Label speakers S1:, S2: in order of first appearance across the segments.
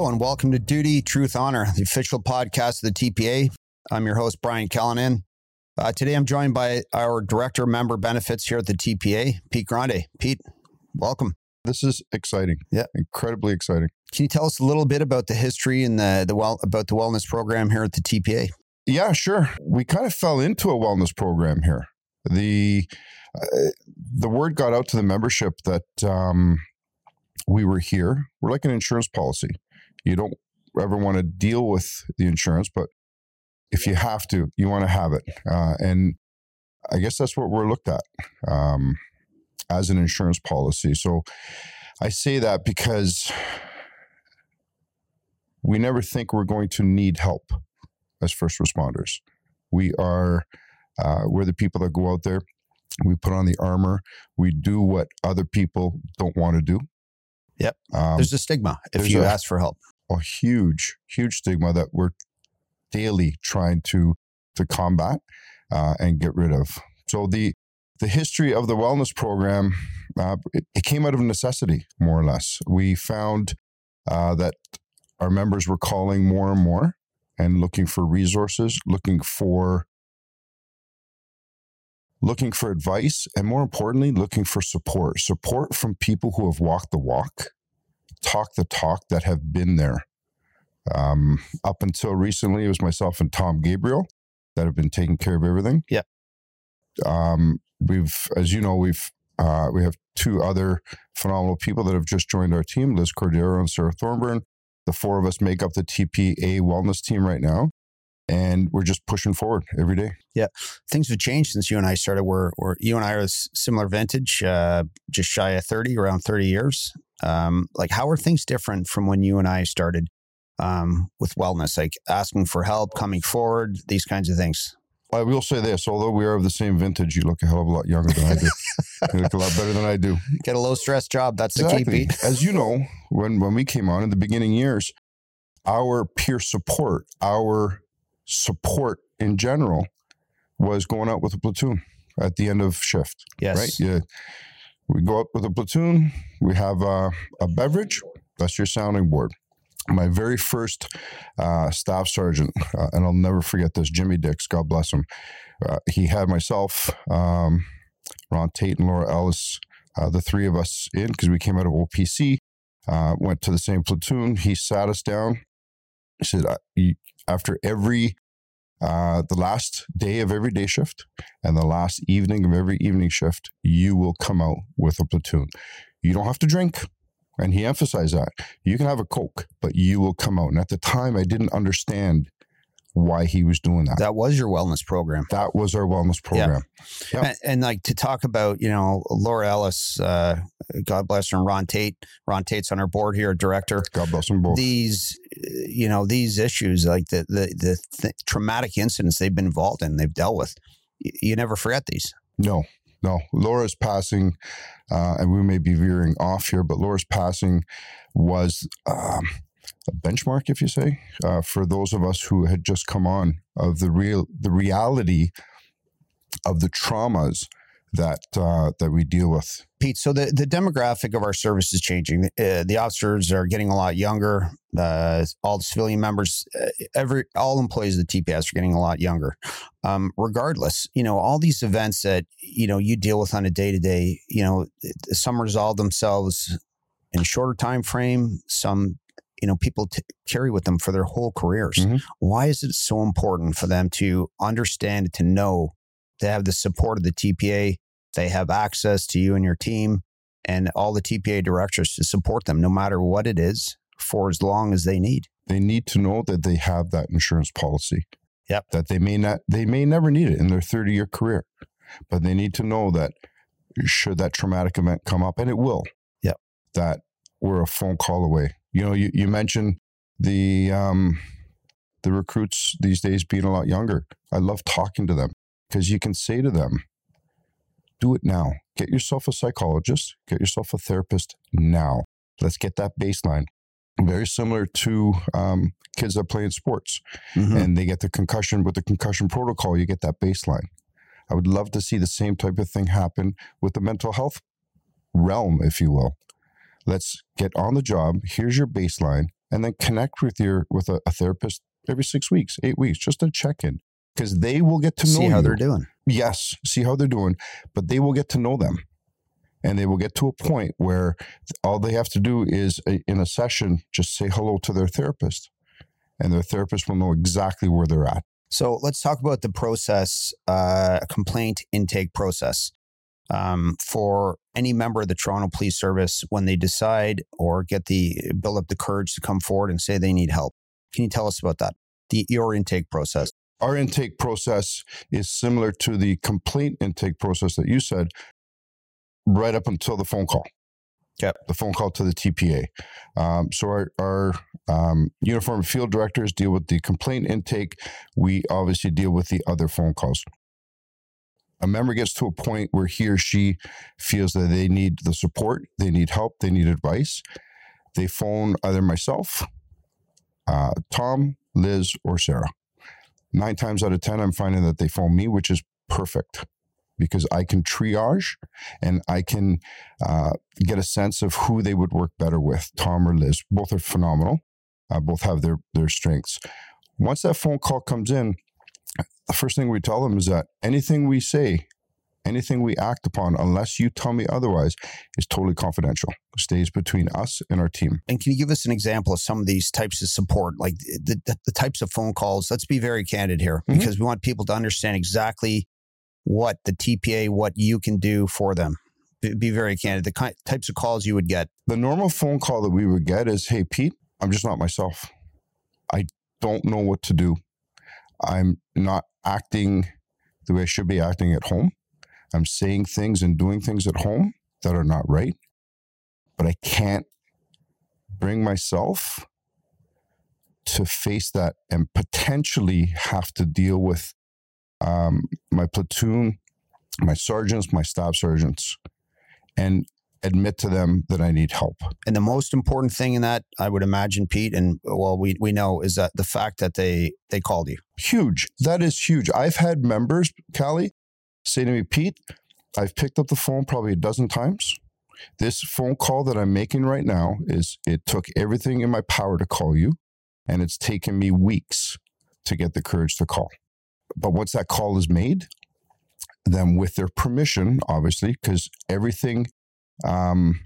S1: Hello and welcome to Duty, Truth, Honor, the official podcast of the TPA. I'm your host, Brian Callanan. Uh, today I'm joined by our Director of Member Benefits here at the TPA, Pete Grande. Pete, welcome.
S2: This is exciting.
S1: Yeah.
S2: Incredibly exciting.
S1: Can you tell us a little bit about the history and the, the well about the wellness program here at the TPA?
S2: Yeah, sure. We kind of fell into a wellness program here. The uh, the word got out to the membership that um, we were here. We're like an insurance policy. You don't ever want to deal with the insurance, but if you have to, you want to have it. Uh, and I guess that's what we're looked at um, as an insurance policy. So I say that because we never think we're going to need help as first responders. We are uh, we're the people that go out there. We put on the armor. We do what other people don't want to do.
S1: Yep. Um, there's a stigma if you a, ask for help.
S2: A huge, huge stigma that we're daily trying to to combat uh, and get rid of. So the the history of the wellness program uh, it, it, came out of necessity, more or less. We found uh, that our members were calling more and more and looking for resources, looking for looking for advice, and more importantly, looking for support. Support from people who have walked the walk, talk the talk that have been there. Um, up until recently, it was myself and Tom Gabriel that have been taking care of everything.
S1: Yeah.
S2: Um, we've, as you know, we've uh, we have two other phenomenal people that have just joined our team, Liz Cordero and Sarah Thornburn. The four of us make up the TPA wellness team right now and we're just pushing forward every day.
S1: Yeah, things have changed since you and I started. We're, we're you and I are similar vintage, uh, just shy of thirty, around thirty years. Um, like, how are things different from when you and I started um, with wellness? Like asking for help, coming forward, these kinds of things.
S2: I will say this: although we are of the same vintage, you look a hell of a lot younger than I do. you look a lot better than I do.
S1: Get a low stress job. That's exactly. the key. Pete.
S2: As you know, when when we came on in the beginning years, our peer support, our support in general was going out with a platoon at the end of shift.
S1: Yes.
S2: Right? Yeah. We go up with a platoon. We have a, a beverage. That's your sounding board. My very first uh, staff sergeant, uh, and I'll never forget this, Jimmy Dix, God bless him. Uh, he had myself, um, Ron Tate, and Laura Ellis, uh, the three of us in because we came out of OPC, uh, went to the same platoon. He sat us down. He said, after every uh, the last day of every day shift and the last evening of every evening shift, you will come out with a platoon. You don't have to drink. And he emphasized that. You can have a Coke, but you will come out. And at the time, I didn't understand why he was doing that.
S1: That was your wellness program.
S2: That was our wellness program.
S1: Yeah. Yep. And, and, like to talk about, you know, Laura Ellis, uh, God bless her, and Ron Tate. Ron Tate's on our board here, director.
S2: God bless them both.
S1: These, you know, these issues, like the the, the th- traumatic incidents they've been involved in, they've dealt with. You, you never forget these.
S2: No, no. Laura's passing, uh, and we may be veering off here, but Laura's passing was. Um, a benchmark, if you say, uh, for those of us who had just come on of the real the reality of the traumas that uh, that we deal with.
S1: Pete, so the, the demographic of our service is changing. Uh, the officers are getting a lot younger. Uh, all the civilian members, uh, every all employees of the TPS are getting a lot younger. Um, regardless, you know all these events that you know you deal with on a day to day. You know, some resolve themselves in a shorter time frame. Some you know people t- carry with them for their whole careers. Mm-hmm. Why is it so important for them to understand to know they have the support of the TPA, they have access to you and your team, and all the TPA directors to support them, no matter what it is, for as long as they need.
S2: They need to know that they have that insurance policy.
S1: Yep.
S2: That they may not, they may never need it in their 30 year career, but they need to know that should that traumatic event come up, and it will.
S1: Yep.
S2: That we're a phone call away you know, you, you mentioned the um, the recruits these days being a lot younger. I love talking to them because you can say to them, "Do it now. Get yourself a psychologist. Get yourself a therapist now. Let's get that baseline." Very similar to um, kids that play in sports mm-hmm. and they get the concussion with the concussion protocol. You get that baseline. I would love to see the same type of thing happen with the mental health realm, if you will. Let's get on the job. Here's your baseline. and then connect with your with a, a therapist every six weeks, eight weeks, just a check in, because they will get to know
S1: See how
S2: you.
S1: they're doing.
S2: Yes, see how they're doing, but they will get to know them. And they will get to a point where all they have to do is uh, in a session, just say hello to their therapist. And their therapist will know exactly where they're at.
S1: So let's talk about the process, uh, complaint intake process. Um, for any member of the Toronto Police Service when they decide or get the build up the courage to come forward and say they need help. Can you tell us about that? The your intake process.
S2: Our intake process is similar to the complaint intake process that you said, right up until the phone call.
S1: Yep.
S2: The phone call to the TPA. Um, so our, our um, uniform field directors deal with the complaint intake. We obviously deal with the other phone calls. A member gets to a point where he or she feels that they need the support, they need help, they need advice. They phone either myself, uh, Tom, Liz, or Sarah. Nine times out of 10, I'm finding that they phone me, which is perfect because I can triage and I can uh, get a sense of who they would work better with, Tom or Liz. Both are phenomenal. Uh, both have their their strengths. Once that phone call comes in, the first thing we tell them is that anything we say, anything we act upon, unless you tell me otherwise, is totally confidential. Stays between us and our team.
S1: And can you give us an example of some of these types of support, like the, the, the types of phone calls? Let's be very candid here
S2: Mhm.
S1: because we want people to understand exactly what the TPA, what you can do for them. Be, be very candid. The ki- types of calls you would get.
S2: The normal phone call that we would get is, "Hey Pete, I'm just not myself. I don't know what to do. I'm not acting the way I should be acting at home. I'm saying things and doing things at home that are not right, but I can't bring myself to face that and potentially have to deal with um, my platoon, my sergeants, my staff sergeants, and admit to them that I need help.
S1: And the most important thing in that, I would imagine, Pete, and well, we, we know is that the fact that they they called you.
S2: Huge. That is huge. I've had members, Callie, say to me, Pete, I've picked up the phone probably a dozen times. This phone call that I'm making right now is it took everything in my power to call you, and it's taken me weeks to get the courage to call. But once that call is made, then with their permission, obviously, because everything um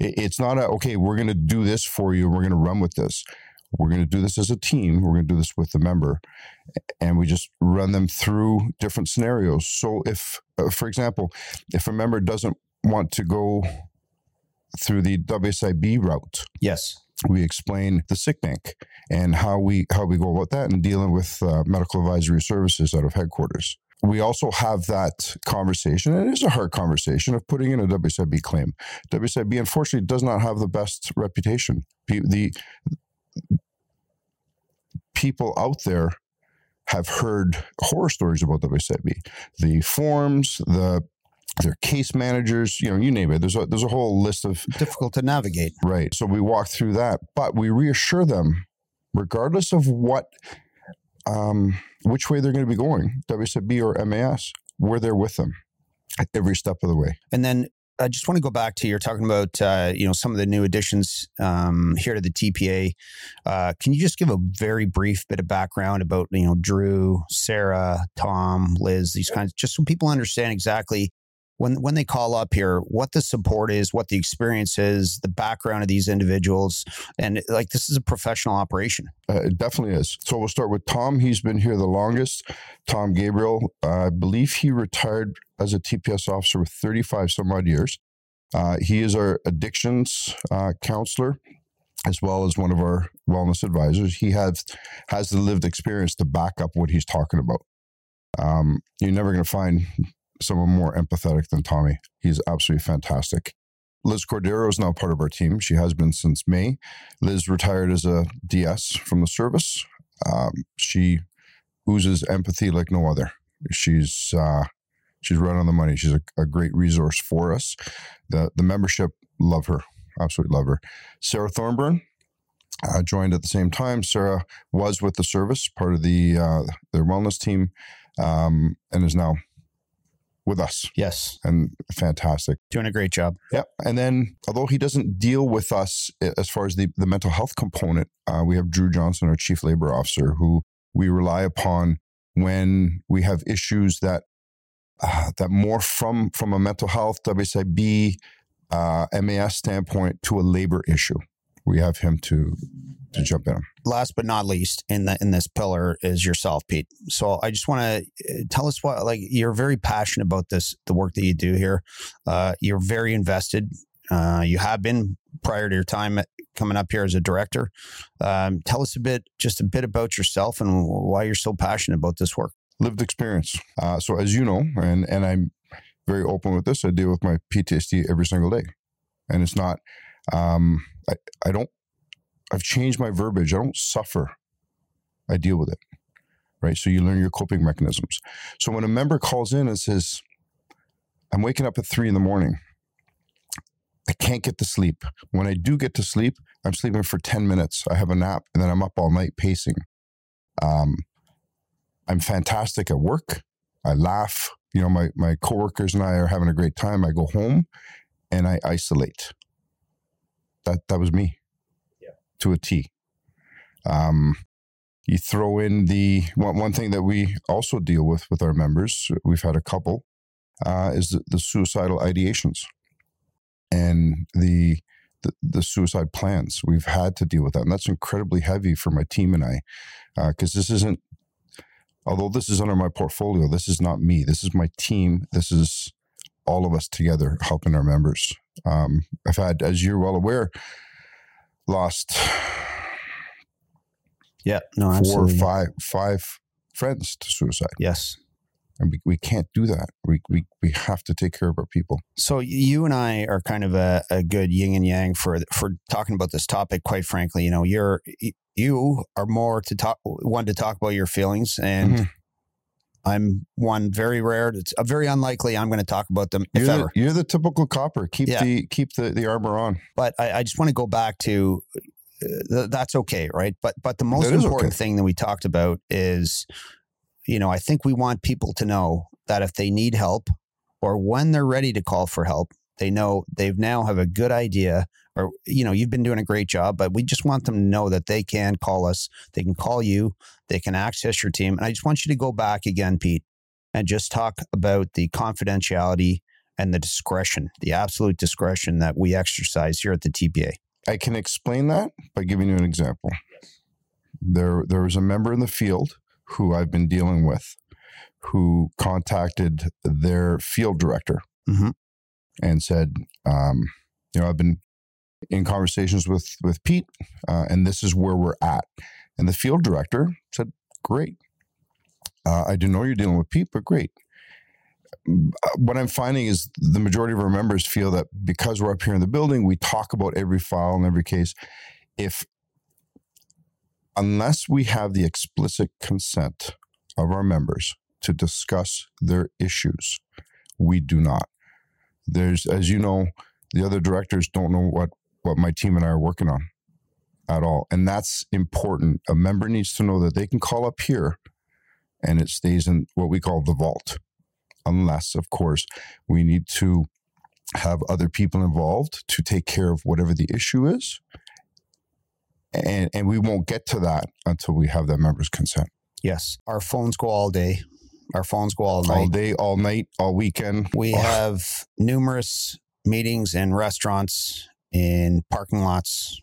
S2: it- it's not a okay, we're gonna do this for you, we're gonna run with this. We're going to do this as a team. We're going to do this with the member. And we just run them through different scenarios. So, if, uh, for example, if a member doesn't want to go through the WSIB route,
S1: Yes.
S2: we explain the sick bank and how we how we go about that and dealing with uh, medical advisory services out of headquarters. We also have that conversation, and it is a hard conversation of putting in a WSIB claim. WSIB unfortunately does not have the best reputation. The people out there have heard horror stories about WSIB. The forms, the their case managers, you know, you name it. There's a there's a whole list of
S1: Difficult to navigate.
S2: Right. So we walk through that, but we reassure them, regardless of what, um, which way they're going to be going, WSB or MAS, we're there with them at every step of the way.
S1: And then I just want to go back to you're talking about uh, you know some of the new additions um, here to the TPA. Uh, can you just give a very brief bit of background about you know Drew, Sarah, Tom, Liz, these kinds, just so people understand exactly when when they call up here what the support is, what the experience is, the background of these individuals, and like this is a professional operation.
S2: Uh, it definitely is. So we'll start with Tom. He's been here the longest. Tom Gabriel, I believe he retired as a TPS officer with 35 some odd years. Uh, he is our addictions uh, counselor as well as one of our wellness advisors. He has has the lived experience to back up what he's talking about. Um, you're never going to find someone more empathetic than Tommy. He's absolutely fantastic. Liz Cordero is now part of our team. She has been since May. Liz retired as a DS from the service. Um, she oozes empathy like no other. She's uh, she's right on the money. She's a, a great resource for us. The the membership love her, absolutely love her. Sarah Thornburn uh, joined at the same time. Sarah was with the service, part of the uh, their wellness team, um, and is now with us,
S1: Yes.
S2: and fantastic.
S1: Doing a great job.
S2: Yeah. And then, although he doesn't deal with us as far as the, the mental health component, uh, we have Drew Johnson, our chief labor officer, who we rely upon when we have issues that uh, that more from from a mental health WSIB uh, MAS standpoint to a labor issue. We have him to to jump in.
S1: last but not least in the in this pillar is yourself pete so i just want to tell us what like you're very passionate about this the work that you do here uh, you're very invested uh, you have been prior to your time at- coming up here as a director um, tell us a bit just a bit about yourself and why you're so passionate about this work
S2: lived experience. Uh, so as you know, and and I'm very open with this, I deal with my PTSD every single day, and it's not. Um, I I don't. I've changed my verbiage. I don't suffer. I deal with it. Right. So you learn your coping mechanisms. So when a member calls in and says, "I'm waking up at three in the morning," I can't get to sleep. When I do get to sleep, I'm sleeping for ten minutes. I have a nap, and then I'm up all night pacing. Um, I'm fantastic at work. I laugh. You know, my my coworkers and I are having a great time. I go home and I isolate. That that was me.
S1: Yeah.
S2: To a T. Um you throw in the one, one thing that we also deal with with our members, we've had a couple, uh, is the, the suicidal ideations and the, the the suicide plans. We've had to deal with that, and that's incredibly heavy for my team and I, because this isn't although this is under my portfolio, this is not me. This is my team. This is all of us together helping our members. Um, I've had, as you're well aware, lost
S1: yeah no
S2: four,
S1: absolutely
S2: five, five friends to suicide,
S1: yes
S2: and we, we can't do that. We, we we have to take care of our people.
S1: So you and I are kind of a, a good yin and yang for for talking about this topic. Quite frankly, you know, you're you are more to talk one to talk about your feelings, and
S2: Mhm.
S1: I'm one very rare. It's uh, very unlikely I'm going to talk about them
S2: You're
S1: if
S2: the,
S1: ever.
S2: you're the typical copper. Keep
S1: Yeah.
S2: the keep the, the armor on.
S1: But I, I just want to go back to uh, th- that's okay, right? But but the most important
S2: okay.
S1: thing that we talked about is, you know, I think we want people to know that if they need help or when they're ready to call for help, they know they've now have a good idea or you know you've been doing a great job but we just want them to know that they can call us they can call you they can access your team and i just want you to go back again pete and just talk about the confidentiality and the discretion the absolute discretion that we exercise here at the tpa
S2: I can explain that by giving you an example. There, there was a member in the field who I've been dealing with, who contacted their field director
S1: Mhm.
S2: and said, um, "You know, I've been in conversations with with Pete, uh, and this is where we're at." And the field director said, "Great. Uh, I do know you're dealing with Pete, but great." Uh, What I'm finding is the majority of our members feel that because we're up here in the building, we talk about every file and every case. If unless we have the explicit consent of our members to discuss their issues, we do not. There's, as you know, the other directors don't know what what my team and I are working on at all, and that's important. A member needs to know that they can call up here, and it stays in what we call the vault, unless, of course, we need to have other people involved to take care of whatever the issue is. And and we won't get to that until we have that member's consent.
S1: yes. Our phones go all day. Our phones go all night.
S2: All day, all night, all weekend.
S1: We have numerous meetings in restaurants, in parking lots,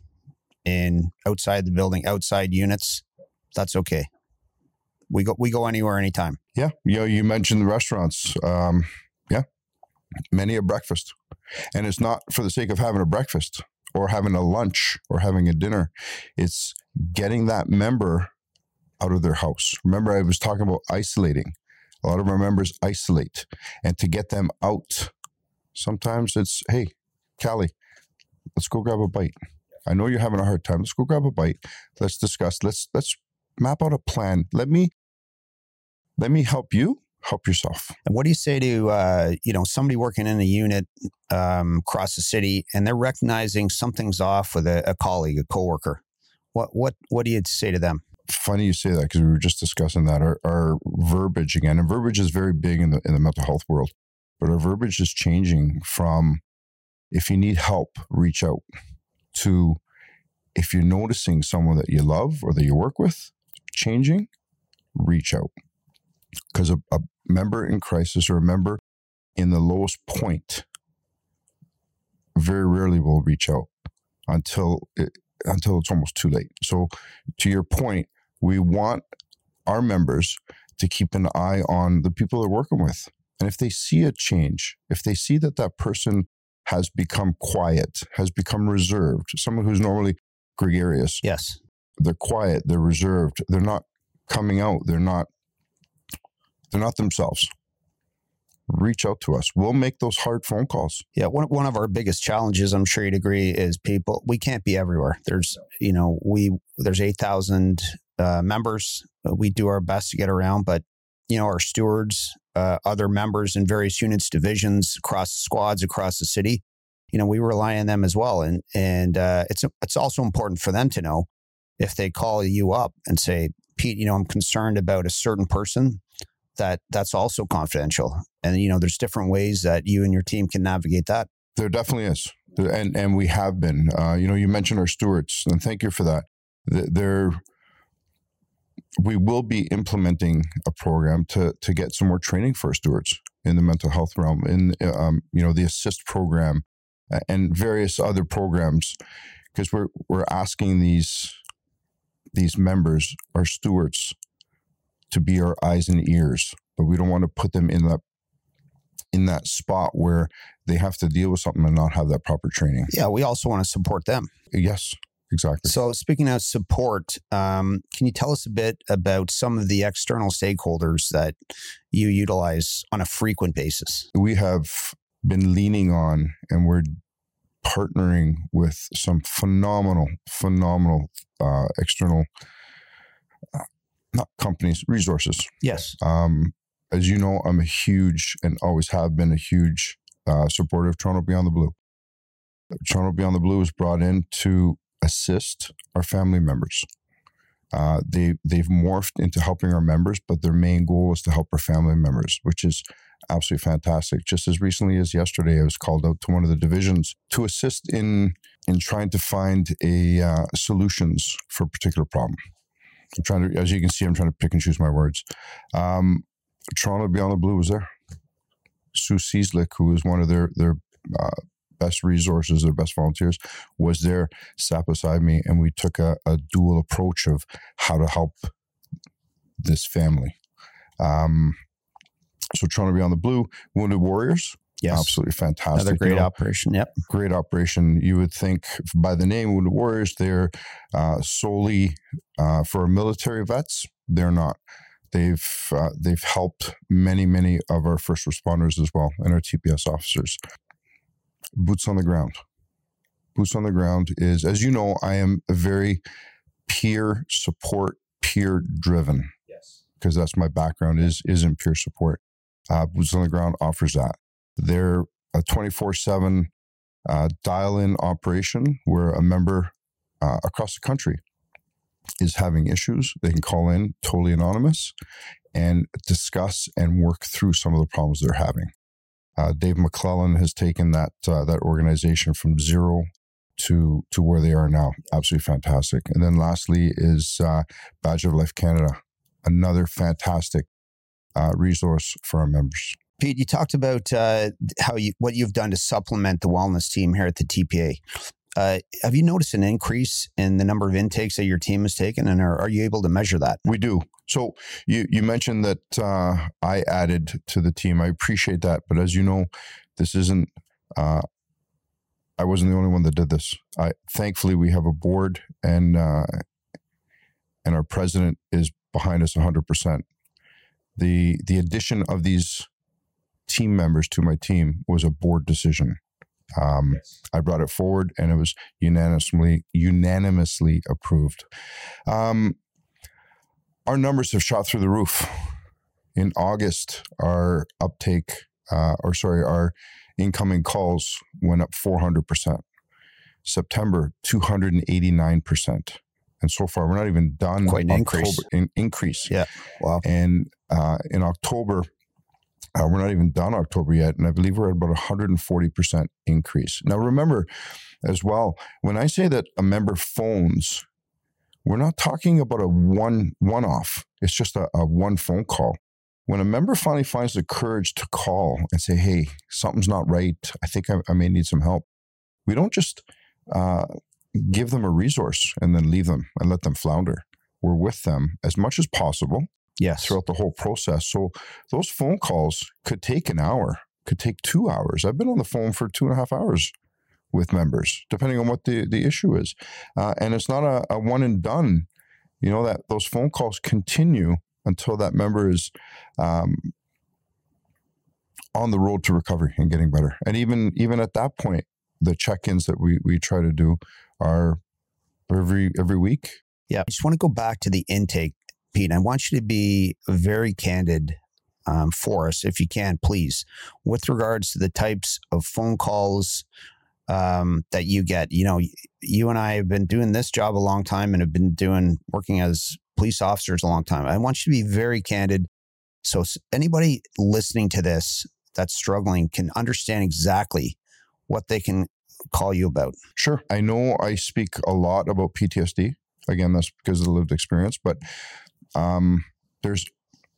S1: in outside the building, outside units. That's okay. We go we go anywhere, anytime.
S2: yeah, you know, you mentioned the restaurants. Um, yeah, many a breakfast, and it's not for the sake of having a breakfast or having a lunch or having a dinner. It's getting that member out of their house. Remember, I was talking about isolating. A lot of our members isolate, and to get them out, sometimes it's hey, Callie, let's go grab a bite. I know you're having a hard time. Let's go grab a bite. Let's discuss. Let's let's map out a plan. Let me let me help you help yourself.
S1: And what do you say to uh, you know somebody working in a unit um, across the city, and they're recognizing something's off with a, a colleague, a coworker? What what what do you say to them?
S2: Funny you say that because we were just discussing that. Our, our verbiage again, and verbiage is very big in the in the mental health world. but our verbiage is changing from if you need help, reach out to if you're noticing someone that you love or that you work with changing, reach out. Because a, a member in crisis or a member in the lowest point very rarely will reach out until it, until it's almost too late. So, to your point, we want our members to keep an eye on the people they're working with. And if they see a change, if they see that that person has become quiet, has become reserved, someone who's normally gregarious,
S1: Yes.
S2: they're quiet, they're reserved, they're not coming out, they're not they're not themselves. Reach out to us. We'll make those hard phone calls.
S1: Yeah, one one of our biggest challenges, I'm sure you'd agree, is people. We can't be everywhere. There's, you know, we there's eight thousand uh, members. We do our best to get around, but you know, our stewards, uh, other members in various units, divisions, across squads, across the city, you know, we rely on them as well. And and uh, it's it's also important for them to know if they call you up and say, Pete, you know, I'm concerned about a certain person. That that's also confidential, and you know, there's different ways that you and your team can navigate that.
S2: There definitely is, and and we have been. Uh, you know, you mentioned our stewards, and thank you for that. There, we will be implementing a program to to get some more training for our stewards in the mental health realm, in um, you know the assist program, and various other programs, because we're we're asking these these members, our stewards, to be our eyes and ears, but we don't want to put them in that in that spot where they have to deal with something and not have that proper training.
S1: Yeah, we also want to support them.
S2: Yes, exactly.
S1: So, speaking of support, um, can you tell us a bit about some of the external stakeholders that you utilize on a frequent basis?
S2: We have been leaning on and we're partnering with some phenomenal, phenomenal uh, external uh, not companies, resources.
S1: Yes.
S2: Um, as you know, I'm a huge and always have been a huge uh, supporter of Toronto Beyond the Blue. Toronto Beyond the Blue was brought in to assist our family members. Uh, they they've morphed into helping our members, but their main goal is to help our family members, which is absolutely fantastic. Just as recently as yesterday, I was called out to one of the divisions to assist in in trying to find a uh, solutions for a particular problem. I'm trying to, as you can see, I'm trying to pick and choose my words. Um, Toronto Beyond the Blue was there. Sue Cieslik, who is one of their their uh, best resources, their best volunteers, was there, sat beside me, and we took a, a dual approach of how to help this family. Um, so Toronto Beyond the Blue, Wounded Warriors,
S1: Yes.
S2: absolutely fantastic.
S1: Another
S2: You
S1: great
S2: know,
S1: operation. Yep.
S2: great operation. You would think by the name Wounded Warriors, they're uh, solely uh, for military vets. They're not. They've uh, they've helped many many of our first responders as well and our TPS officers. Boots on the ground. Boots on the ground is, as you know, I am a very peer support, peer driven
S1: Yes.
S2: because that's my background is is in peer support. Uh, Boots on the ground offers that. They're a twenty four seven dial in operation where a member uh, across the country is having issues. They can call in totally anonymous and discuss and work through some of the problems they're having. Uh, Dave McClellan has taken that uh, that organization from zero to to where they are now. Absolutely fantastic. And then lastly is uh, Badge of Life Canada, another fantastic uh, resource for our members.
S1: Pete, you talked about uh, how you what you've done to supplement the wellness team here at the TPA. Uh, have you noticed an increase in the number of intakes that your team has taken, and are, are you able to measure that?
S2: We do. So you you mentioned that uh, I added to the team. I appreciate that, but as you know, this isn't. Uh, I wasn't the only one that did this. I thankfully we have a board and uh, and our president is behind us 100. percent The the addition of these team members to my team was a board decision. Um, I brought it forward, and it was unanimously unanimously approved. Um, our numbers have shot through the roof. In August, our uptake, uh, or sorry, our incoming calls went up 400%. September, 289%. And so far, we're not even done.
S1: Quite an increase.
S2: In, increase.
S1: Yeah. Wow.
S2: And uh, in October, Uh, we're not even done October yet, and I believe we're at about 140% increase. Now, remember as well, when I say that a member phones, we're not talking about a one one off. It's just a, a one phone call. When a member finally finds the courage to call and say, "Hey, something's not right. I think I, I may need some help," we don't just uh, give them a resource and then leave them and let them flounder. We're with them as much as possible
S1: Yes.
S2: throughout the whole process. So those phone calls could take an hour, could take two hours. I've been on the phone for two and a half hours with members, depending on what the, the issue is. Uh, and it's not a, a one and done. You know that those phone calls continue until that member is um, on the road to recovery and getting better. And even even at that point, the check-ins that we we try to do are every every week.
S1: Yeah. I just want to go back to the intake, Pete. I want you to be very candid um, for us, if you can, please, with regards to the types of phone calls um, that you get. You know, you and I have been doing this job a long time and have been doing working as police officers a long time. I want you to be very candid. So, anybody listening to this that's struggling can understand exactly what they can call you about.
S2: Sure. I know I speak a lot about PTSD. Again, that's because of the lived experience, but um, there's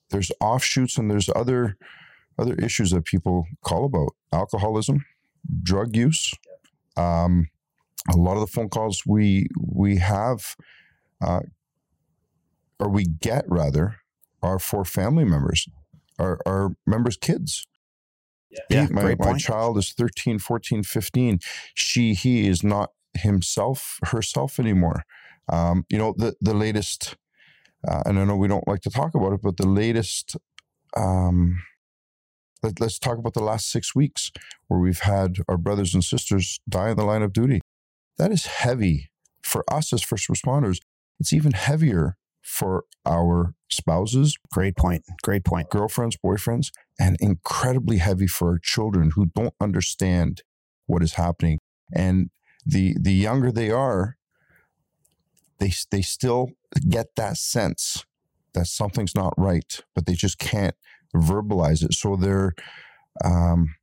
S2: there's offshoots and there's other other issues that people call about alcoholism, drug use. Um, a lot of the phone calls we we have uh, or we get rather are for family members, our, our members' kids.
S1: Yeah,
S2: my,
S1: great
S2: my
S1: point.
S2: child is 13 14 15 she he is not himself herself anymore um, you know the the latest uh, and i know we don't like to talk about it but the latest um, let, let's talk about the last six weeks where we've had our brothers and sisters die in the line of duty that is heavy for us as first responders it's even heavier for our spouses
S1: Great point. Great point.
S2: girlfriends, boyfriends, and incredibly heavy for our children who don't understand what is happening. And the the younger they are, they they still get that sense that something's not right, but they just can't verbalize it. So their um,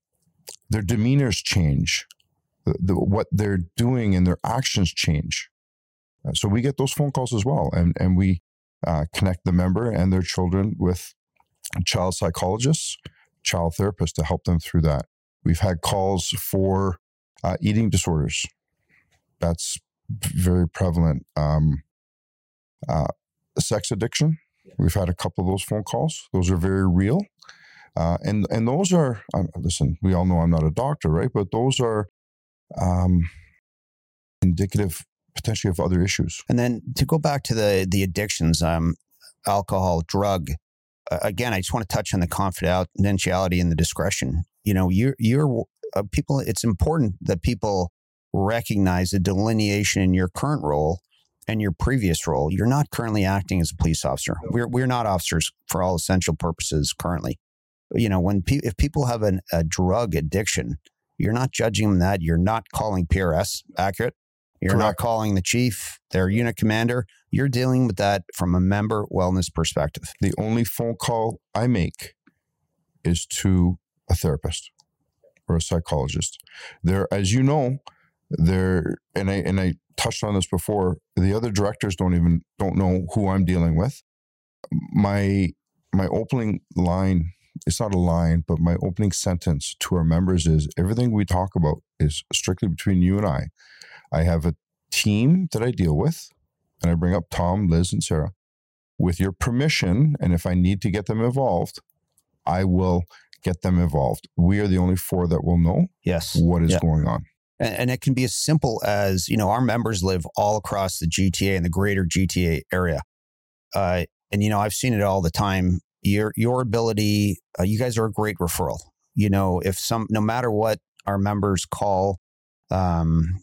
S2: their demeanors change, the, the, what they're doing and their actions change. Uh, So we get those phone calls as well, and and we uh, connect the member and their children with child psychologists, child therapists to help them through that. We've had calls for uh, eating disorders. That's very prevalent. Um, uh, sex addiction. We've had a couple of those phone calls. Those are very real. Uh, and and those are um, listen. We all know I'm not a doctor, right? But those are um, indicative potentially of other issues.
S1: And then to go back to the the addictions, um, alcohol, drug. Uh, again, I just want to touch on the confidentiality and the discretion. You know, you're you're uh, people. It's important that people recognize the delineation in your current role and your previous role. You're not currently acting as a police officer. We're we're not officers for all essential purposes currently. You know, when pe- if people have an, a drug addiction, you're not judging them that. You're not calling PRS accurate. You're not calling the chief, their unit commander. You're dealing with that from a member wellness perspective.
S2: The only phone call I make is to a therapist or a psychologist. There, as you know, there and I and I touched on this before. The other directors don't even don't know who I'm dealing with. My my opening line it's not a line, but my opening sentence to our members is everything we talk about is strictly between you and I. I have a team that I deal with, and I bring up Tom, Liz, and Sarah. With your permission, and if I need to get them involved, I will get them involved. We are the only four that will know
S1: Yes.
S2: what is
S1: Yeah.
S2: going on.
S1: And, it can be as simple as, you know, our members live all across the GTA and the greater GTA area. Uh, and, you know, I've seen it all the time. Your, your ability, uh, you guys are a great referral. You know, if some, no matter what our members call, um,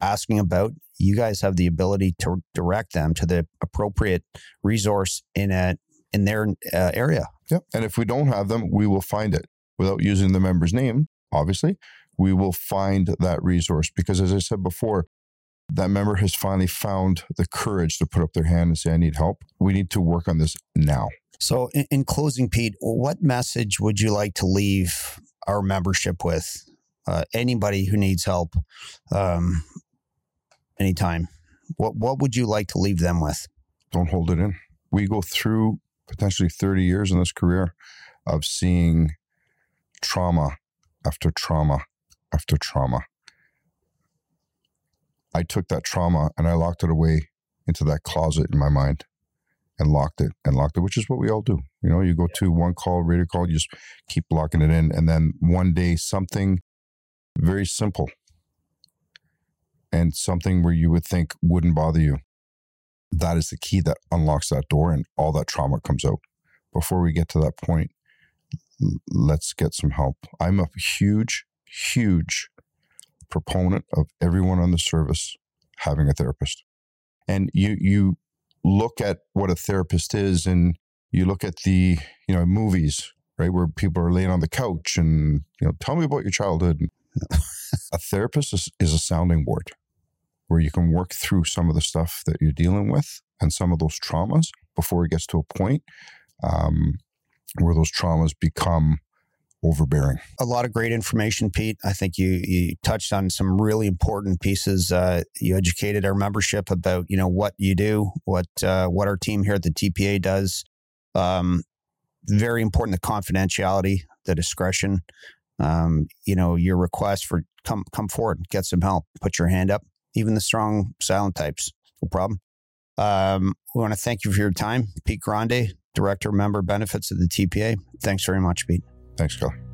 S1: asking about, you guys have the ability to direct them to the appropriate resource in a, in their uh, area.
S2: Yep. And if we don't have them, we will find it without using the member's name, obviously. We will find that resource because, as I said before, that member has finally found the courage to put up their hand and say, I need help. We need to work on this now.
S1: So, in, in closing, Pete, what message would you like to leave our membership with? Uh, anybody who needs help, um, anytime. What what would you like to leave them with?
S2: Don't hold it in. We go through potentially 30 years in this career of seeing trauma after trauma after trauma. I took that trauma and I locked it away into that closet in my mind and locked it and locked it, which is what we all do. You know, you go to one call, radio call, you just keep locking it in. And then one day, something very simple and something where you would think wouldn't bother you. That is the key that unlocks that door and all that trauma comes out. Before we get to that point, let's get some help. I'm a huge, huge proponent of everyone on the service having a therapist. And you you look at what a therapist is and you look at the, you know, movies, right, where people are laying on the couch and, you know, tell me about your childhood. a therapist is, is a sounding board where you can work through some of the stuff that you're dealing with and some of those traumas before it gets to a point um, where those traumas become overbearing.
S1: A lot of great information, Pete. I think you you touched on some really important pieces. Uh, you educated our membership about you know what you do, what uh, what our team here at the TPA does. Um, very important the confidentiality, the discretion. Um, you know your request for come come forward, get some help, put your hand up. Even the strong silent types, no problem. Um, we want to thank you for your time, Pete Grande, Director Member Benefits of the TPA. Thanks very much, Pete.
S2: Thanks, Kelly.